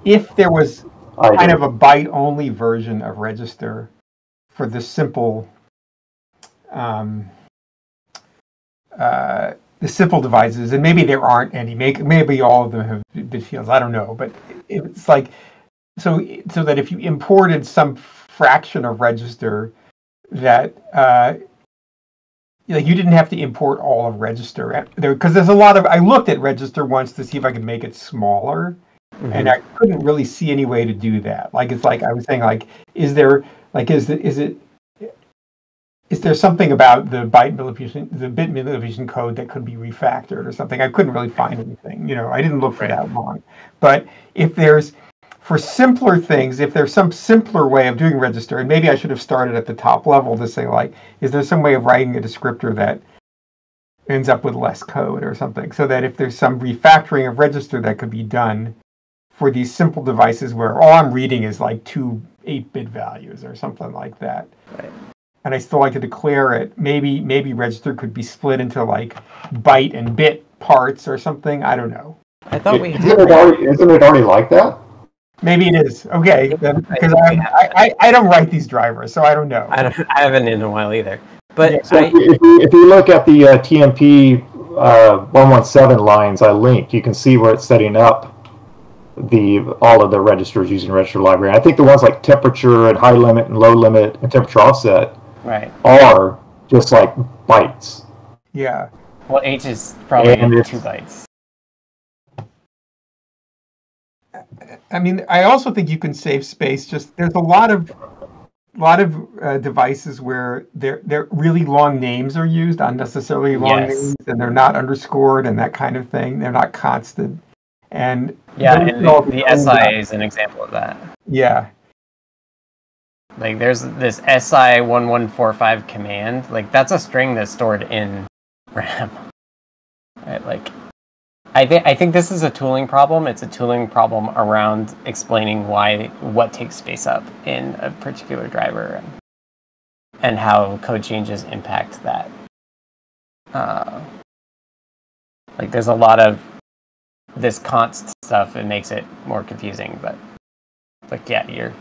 If there was kind of a byte only version of register for the simple um, uh, the simple devices and maybe there aren't any maybe all of them have bit fields i don't know but it's like so so that if you imported some fraction of register that uh, like you didn't have to import all of register there because there's a lot of i looked at register once to see if i could make it smaller and I couldn't really see any way to do that. Like it's like I was saying, like is there like is it is it is there something about the byte manipulation, the bit manipulation code that could be refactored or something? I couldn't really find anything. You know, I didn't look for Right. that long. But if there's for simpler things, if there's some simpler way of doing register, and maybe I should have started at the top level to say like, is there some way of writing a descriptor that ends up with less code or something, so that if there's some refactoring of register that could be done for these simple devices where all I'm reading is like two 8-bit values or something like that. Right. And I still like to declare it. Maybe maybe register could be split into like byte and bit parts or something. I don't know. I thought we Isn't it already, isn't it already like that? Maybe it is. Okay, because I I, think we have I, I, I don't write these drivers, so I don't know. I don't. I haven't in a while either. But So I, if, you, if you- look at the uh, TMP uh, 117 lines I linked, you can see where it's setting up the all of the registers using register library. I think the ones like temperature and high limit and low limit and temperature offset right. are just like bytes. Yeah. Well, H is probably And two bytes. I mean, I also think you can save space. Just there's a lot of lot of uh, devices where they're they're really long names are used, unnecessarily long Yes. names, and they're not underscored and that kind of thing. They're not constant. And Yeah, and the, the SI is an example of that. Yeah, Like there's this SI1145 command. Like that's a string that's stored in RAM. Right? Like I think I think this is a tooling problem. It's a tooling problem around explaining why what takes space up in a particular driver and, how code changes impact that. Uh, like there's a lot of this const stuff. It makes it more confusing, but like yeah, you're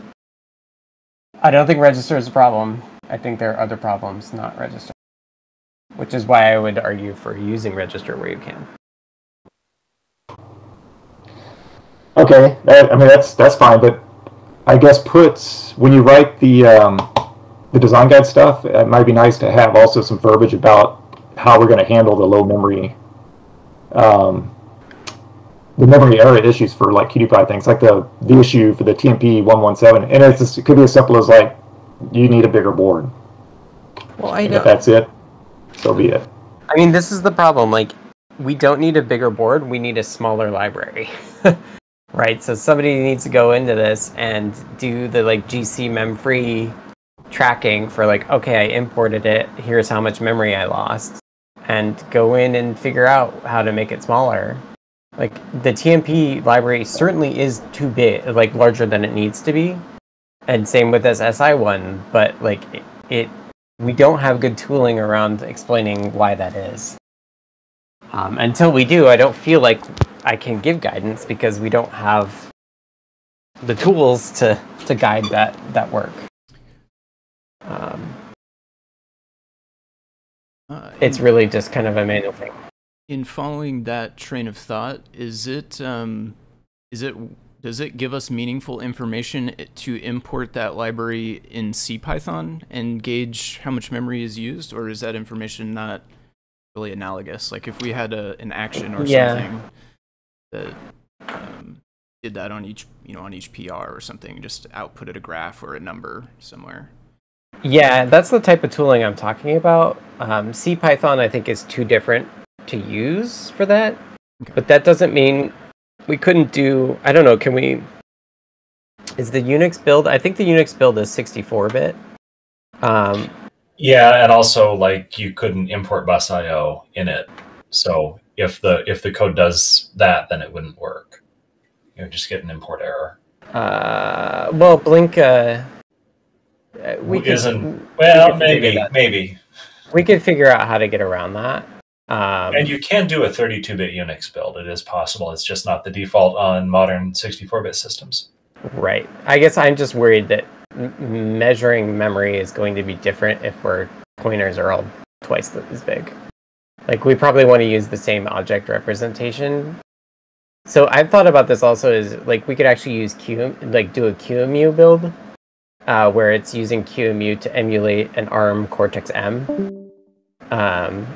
I don't think register is a problem. I think there are other problems, not register. Which is why I would argue for using register where you can. Okay, that, I mean that's that's fine, but I guess put when you write the um, the design guide stuff, it might be nice to have also some verbiage about how we're going to handle the low memory, um, the memory error issues for like QtPy things, like the the issue for the TMP one one seven, and it's just, it could be as simple as like you need a bigger board. Well, I And if that's it, so be it. I mean, this is the problem. Like, we don't need a bigger board. We need a smaller library, right? So somebody needs to go into this and do the like GC mem free tracking for like, okay, I imported it. Here's how much memory I lost, and go in and figure out how to make it smaller. Like the TMP library certainly is too big, like larger than it needs to be, and same with this SI one. But like it, it we don't have good tooling around explaining why that is. Um, until we do, I don't feel like I can give guidance because we don't have the tools to, to guide that, that work. Um, Uh, it's really just kind of a manual thing. in following that train of thought, is it um, is it does it give us meaningful information to import that library in CPython and gauge how much memory is used, or is that information not really analogous? Like if we had a an action or Yeah. something that um, did that on each you know on each PR or something, just outputted a graph or a number somewhere. Yeah, that's the type of tooling I'm talking about. Um, CPython, I think, is too different to use for that. Okay. But that doesn't mean we couldn't do. I don't know. Can we? Is the Unix build? I think the Unix build is 64-bit. Um, Yeah, and also like you couldn't import busio in it. So if the if the code does that, then it wouldn't work. You would just get an import error. uh, well, Blink. Uh, uh, we could, Isn't well, could figure maybe, maybe. we could figure out how to get around that. Um, And you can do a 32-bit Unix build. It is possible. It's just not the default on modern 64-bit systems. Right. I guess I'm just worried that m- measuring memory is going to be different if our pointers are all twice as big. Like we probably want to use the same object representation. So I've thought about this also is like we could actually use Q like do a QEMU build uh, where it's using QEMU to emulate an ARM Cortex M. Um,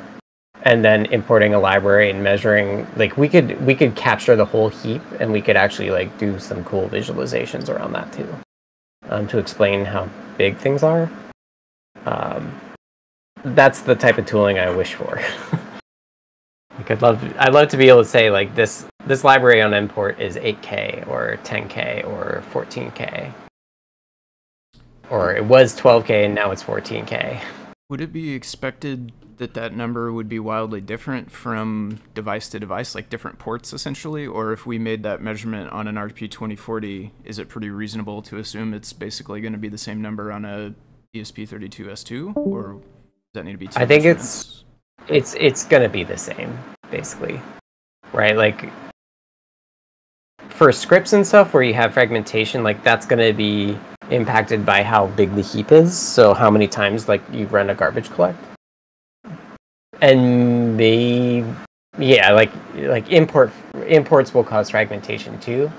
and then importing a library and measuring like we could we could capture the whole heap and we could actually like do some cool visualizations around that too um, to explain how big things are um, that's the type of tooling i wish for like i'd love i'd love to be able to say like this this library on import is 8k or 10k or 14k or it was 12k and now it's 14k Would it be expected that that number would be wildly different from device to device, like different ports essentially? Or if we made that measurement on an RP2040, is it pretty reasonable to assume it's basically going to be the same number on a ESP32S2? Or does that need to be I think it's it's it's gonna be the same basically right like for scripts and stuff where you have fragmentation like that's gonna be impacted by how big the heap is so how many times like you run a garbage collect and the yeah, like like import imports will cause fragmentation too.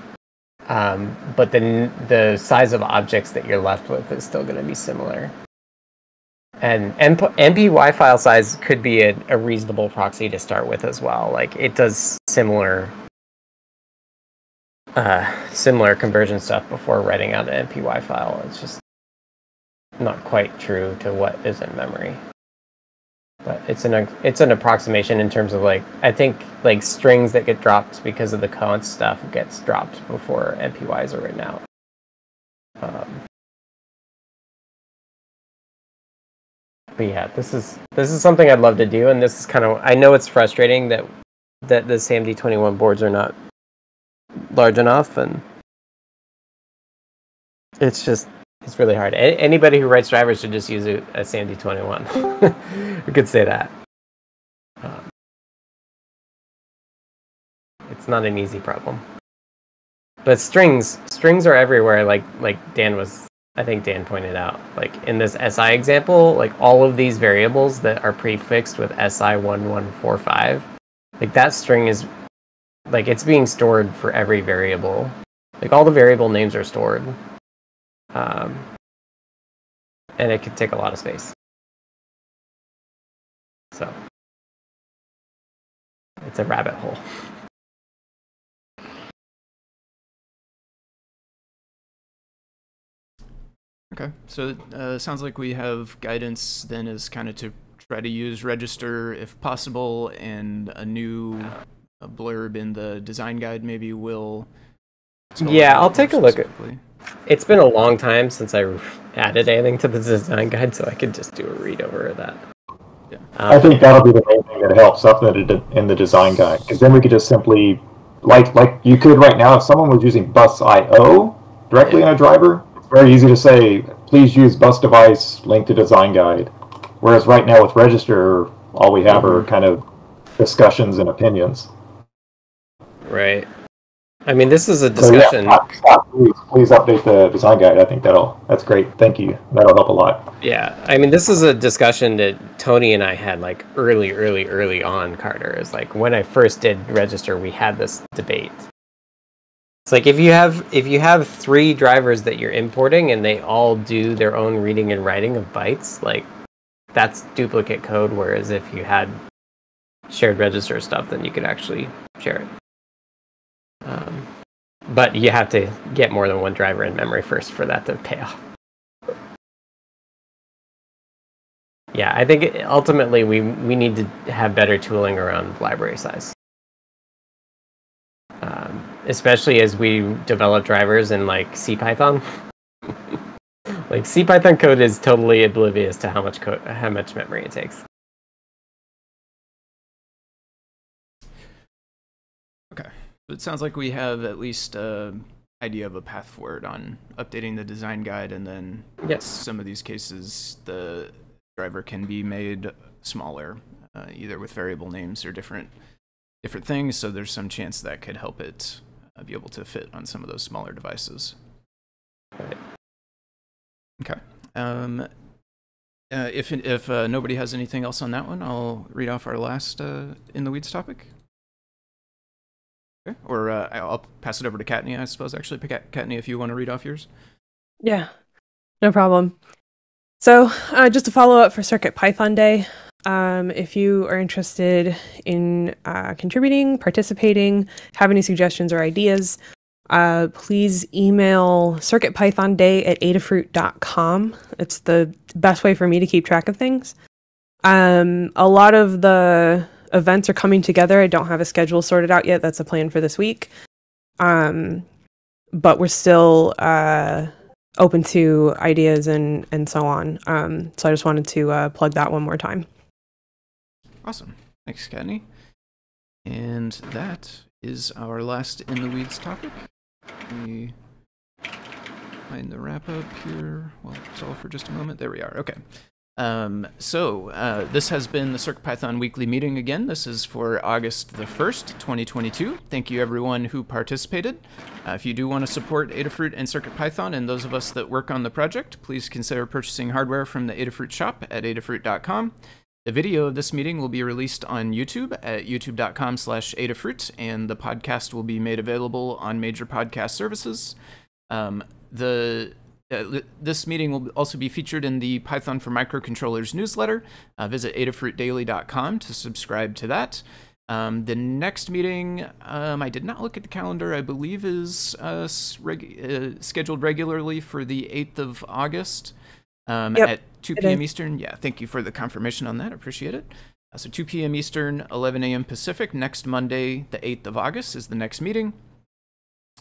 Um, but then the size of objects that you're left with is still going to be similar. And MP- MPY file size could be a, a reasonable proxy to start with as well. Like it does similar uh, similar conversion stuff before writing out an MPY file. It's just not quite true to what is in memory. But it's an it's an approximation in terms of like I think like strings that get dropped because of the const stuff gets dropped before MPYs are written out. Um, but yeah, this is this is something I'd love to do, and this is kind of I know it's frustrating that that the SAMD21 boards are not large enough, and it's just it's really hard. A- anybody who writes drivers should just use a, a SAMD21. we could say that. Um, it's not an easy problem. But strings, strings are everywhere. Like like Dan was, I think Dan pointed out. Like in this SI example, like all of these variables that are prefixed with SI one one four five, like that string is, like it's being stored for every variable. Like all the variable names are stored. Um, and it could take a lot of space. So it's a rabbit hole. Okay, so it uh, sounds like we have guidance then is kind of to try to use register if possible, and a new a blurb in the design guide maybe will. Yeah, I'll take a look at- It's been a long time since I added anything to the design guide, so I could just do a read over of that. Yeah. I Um, think that'll be the main thing that helps up in the, design guide, because then we could just simply, like like you could right now, if someone was using bus IO directly in a driver, it's very easy to say, please use bus device link to design guide. Whereas right now with register, all we have are mm-hmm. kind of discussions and opinions. right. I mean, this is a So, yeah, discussion. Scott, Scott, please, please update the design guide. I think that'll that's great. Thank you. That'll help a lot. Yeah, I mean, this is a discussion that Tony and I had like early, early, early on. Carter is like when I first did register, we had this debate. It's like if you have if you have three drivers that you're importing and they all do their own reading and writing of bytes, like that's duplicate code. Whereas if you had shared register stuff, then you could actually share it. Um, but you have to get more than one driver in memory first for that to pay off. Yeah, I think ultimately we we need to have better tooling around library size, especially as we develop drivers in like C Python. like C Python code is totally oblivious to how much code, how much memory it takes. Okay. So it sounds like we have at least an idea of a path forward on updating the design guide, and then Yes. some of these cases the driver can be made smaller, uh, either with variable names or different different things. So there's some chance that could help it uh, be able to fit on some of those smaller devices. Right. Okay. Um, uh, if if uh, nobody has anything else on that one, I'll read off our last uh, in the weeds topic. Okay. Or uh, I'll pass it over to Kattni, I suppose. Actually, Kattni, if you want to read off yours. Yeah, no problem. So, uh, just to follow up for Circuit Python Day, um, if you are interested in uh, contributing, participating, have any suggestions or ideas, uh, please email circuitpythonday at adafruit.com. It's the best way for me to keep track of things. Um, a lot of the events are coming together. I don't have a schedule sorted out yet. That's a plan for this week. Um, but we're still uh, open to ideas and and so on. Um, so I just wanted to uh, plug that one more time. Awesome. Thanks, Kattni. And that is our last in the weeds topic. Me find the wrap up here. Well, stall for just a moment. There we are. Okay. Um, so uh, this has been the CircuitPython weekly meeting again. This is for August the 1st, 2022. Thank you everyone who participated. Uh, if you do want to support Adafruit and CircuitPython and those of us that work on the project, please consider purchasing hardware from the Adafruit shop at adafruit.com. The video of this meeting will be released on YouTube at youtube.com slash Adafruit, and the podcast will be made available on major podcast services. Um, the uh, this meeting will also be featured in the Python for Microcontrollers newsletter. Uh, visit adafruitdaily.com to subscribe to that. Um, the next meeting, um, I did not look at the calendar, I believe is uh, reg- uh, scheduled regularly for the 8th of August um, Yep, at 2 p.m. Eastern. Yeah, thank you for the confirmation on that. Appreciate it. Uh, so 2 p.m. Eastern, 11 a.m. Pacific. Next Monday, the 8th of August, is the next meeting.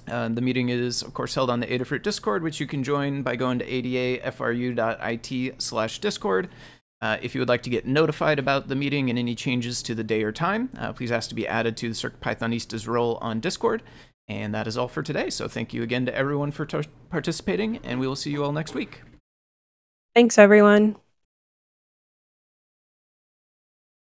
Uh, the meeting is, of course, held on the Adafruit Discord, which you can join by going to adafru.it slash discord. Uh, if you would like to get notified about the meeting and any changes to the day or time, uh, please ask to be added to the CircuitPythonistas role on Discord. And that is all for today. So thank you again to everyone for tar- participating, and we will see you all next week. Thanks, everyone.